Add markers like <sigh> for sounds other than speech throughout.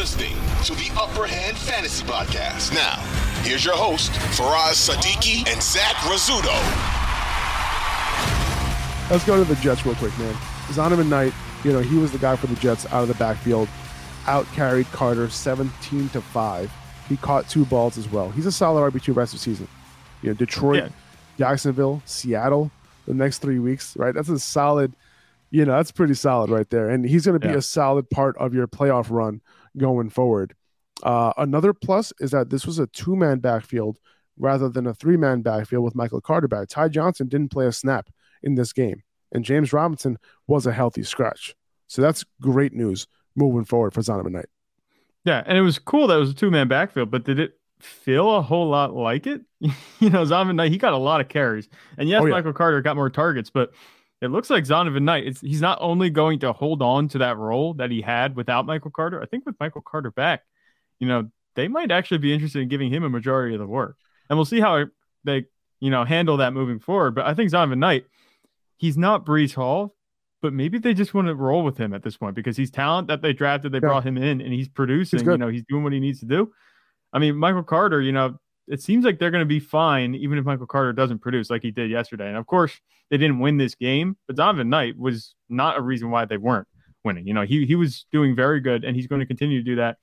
listening to the Upper Hand Fantasy Podcast. Now, here's your host, Faraz Sadiki and Zach Rizzuto. Let's go to the Jets real quick, man. Zonovan Knight, you know, he was the guy for the Jets out of the backfield, out carried Carter 17 to 5. He caught two balls as well. He's a solid RB2 rest of the season. You know, Detroit, Yeah. Jacksonville, Seattle, the next three weeks, right? That's a solid, you know, that's pretty solid right there. And he's going to be Yeah. a solid part of your playoff run going forward. Uh, another plus is that this was a two man backfield rather than a three man backfield with Michael Carter back. Ty Johnson didn't play a snap in this game, and James Robinson was a healthy scratch. So that's great news moving forward for Zonovan Knight. Yeah, and it was cool that it was a two man backfield, but did it feel a whole lot like it? <laughs> you know, Zonovan Knight, he got a lot of carries. And yes, Oh, yeah. Michael Carter got more targets, but it looks like Zonovan Knight, it's, he's not only going to hold on to that role that he had without Michael Carter. I think with Michael Carter back, you know, they might actually be interested in giving him a majority of the work. And we'll see how they, you know, handle that moving forward. But I think Zonovan Knight, he's not Breece Hall, but maybe they just want to roll with him at this point because he's talent that they drafted. They Yeah. brought him in and he's producing. you know, he's doing what he needs to do. I mean, Michael Carter, you know, it seems like they're going to be fine even if Michael Carter doesn't produce like he did yesterday. And of course, they didn't win this game, but Zonovan Knight was not a reason why they weren't winning. You know, he he was doing very good and he's going to continue to do that.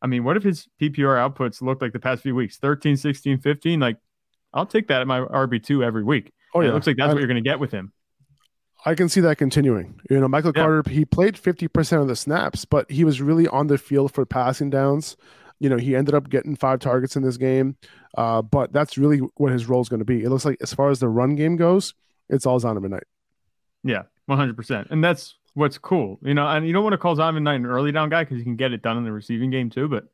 I mean, what if his PPR outputs look like the past few weeks 13, 16, 15? Like, I'll take that at my RB2 every week. Oh, yeah. It looks like that's I- what you're going to get with him. I can see that continuing. You know, Michael Yeah. Carter, he played 50% of the snaps, but he was really on the field for passing downs. You know, he ended up getting five targets in this game, uh, but that's really what his role is going to be. It looks like, as far as the run game goes, it's all Zonovan Knight. Yeah, 100%. And that's what's cool. You know, and you don't want to call Zion Knight an early down guy because you can get it done in the receiving game too. But,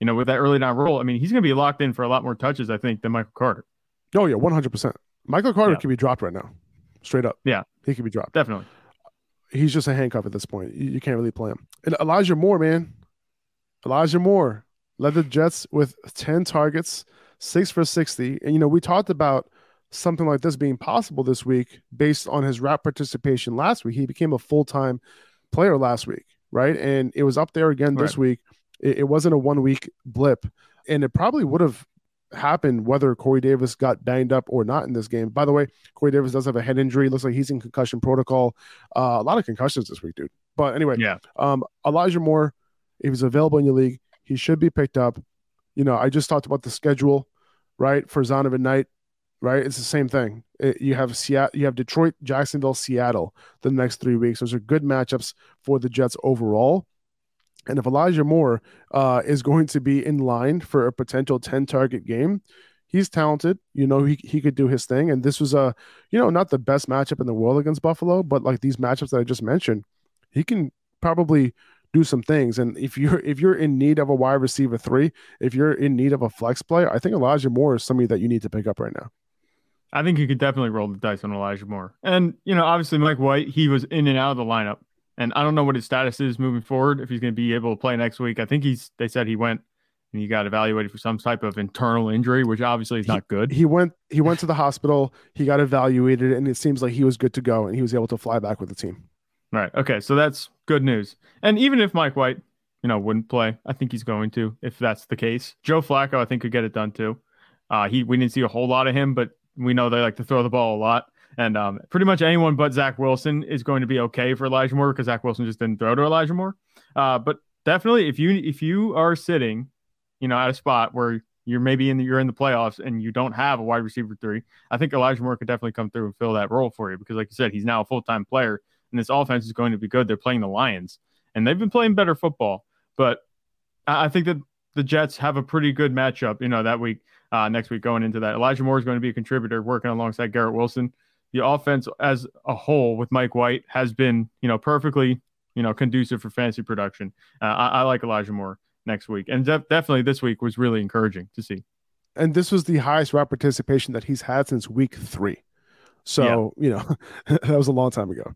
you know, with that early down role, I mean, he's going to be locked in for a lot more touches, I think, than Michael Carter. Oh, yeah, 100%. Michael Carter Yeah. can be dropped right now, straight up. Yeah. He could be dropped. Definitely. He's just a handcuff at this point. You, you can't really play him. And Elijah Moore, man. Elijah Moore led the Jets with 10 targets, six for 60. And, you know, we talked about something like this being possible this week based on his route participation last week. He became a full time player last week, right? And it was up there again this week. It, it wasn't a one week blip. And it probably would have happened whether Corey Davis got banged up or not in this game. By the way, Corey Davis does have a head injury. Looks like he's in concussion protocol. Uh, a lot of concussions this week, dude. But anyway, Yeah. um, Elijah Moore, if he's available in your league, he should be picked up. You know, I just talked about the schedule, right? For Zonovan Knight, right? It's the same thing. It- you have Seattle, you have Detroit, Jacksonville, Seattle the next three weeks. Those are good matchups for the Jets overall. And if Elijah Moore uh, is going to be in line for a potential 10 target game, he's talented. You know, he, he could do his thing. And this was a, you know, not the best matchup in the world against Buffalo, but like these matchups that I just mentioned, he can probably do some things. And if you're if you're in need of a wide receiver three, if you're in need of a flex player, I think Elijah Moore is somebody that you need to pick up right now. I think you could definitely roll the dice on Elijah Moore. And, you know, obviously Mike White, he was in and out of the lineup. And I don't know what his status is moving forward, if he's going to be able to play next week. I think he's, they said he went and he got evaluated for some type of internal injury, which obviously is not good. He went he went to the hospital, he got evaluated, and it seems like he was good to go and he was able to fly back with the team. Right. Okay. So that's good news. And even if Mike White, you know, wouldn't play, I think he's going to, if that's the case. Joe Flacco, I think, could get it done too. Uh, he we didn't see a whole lot of him, but we know they like to throw the ball a lot. And um, pretty much anyone but Zach Wilson is going to be okay for Elijah Moore because Zach Wilson just didn't throw to Elijah Moore. Uh, but definitely, if you if you are sitting, you know, at a spot where you're maybe in the, you're in the playoffs and you don't have a wide receiver three, I think Elijah Moore could definitely come through and fill that role for you because, like you said, he's now a full time player and this offense is going to be good. They're playing the Lions, and they've been playing better football. But I think that the Jets have a pretty good matchup, you know, that week, uh, next week going into that. Elijah Moore is going to be a contributor working alongside Garrett Wilson. The offense as a whole with Mike White has been, you know, perfectly, you know, conducive for fantasy production. Uh, I, I like Elijah Moore next week, and def- definitely this week was really encouraging to see. And this was the highest route participation that he's had since week three. So, you know, <laughs> that was a long time ago.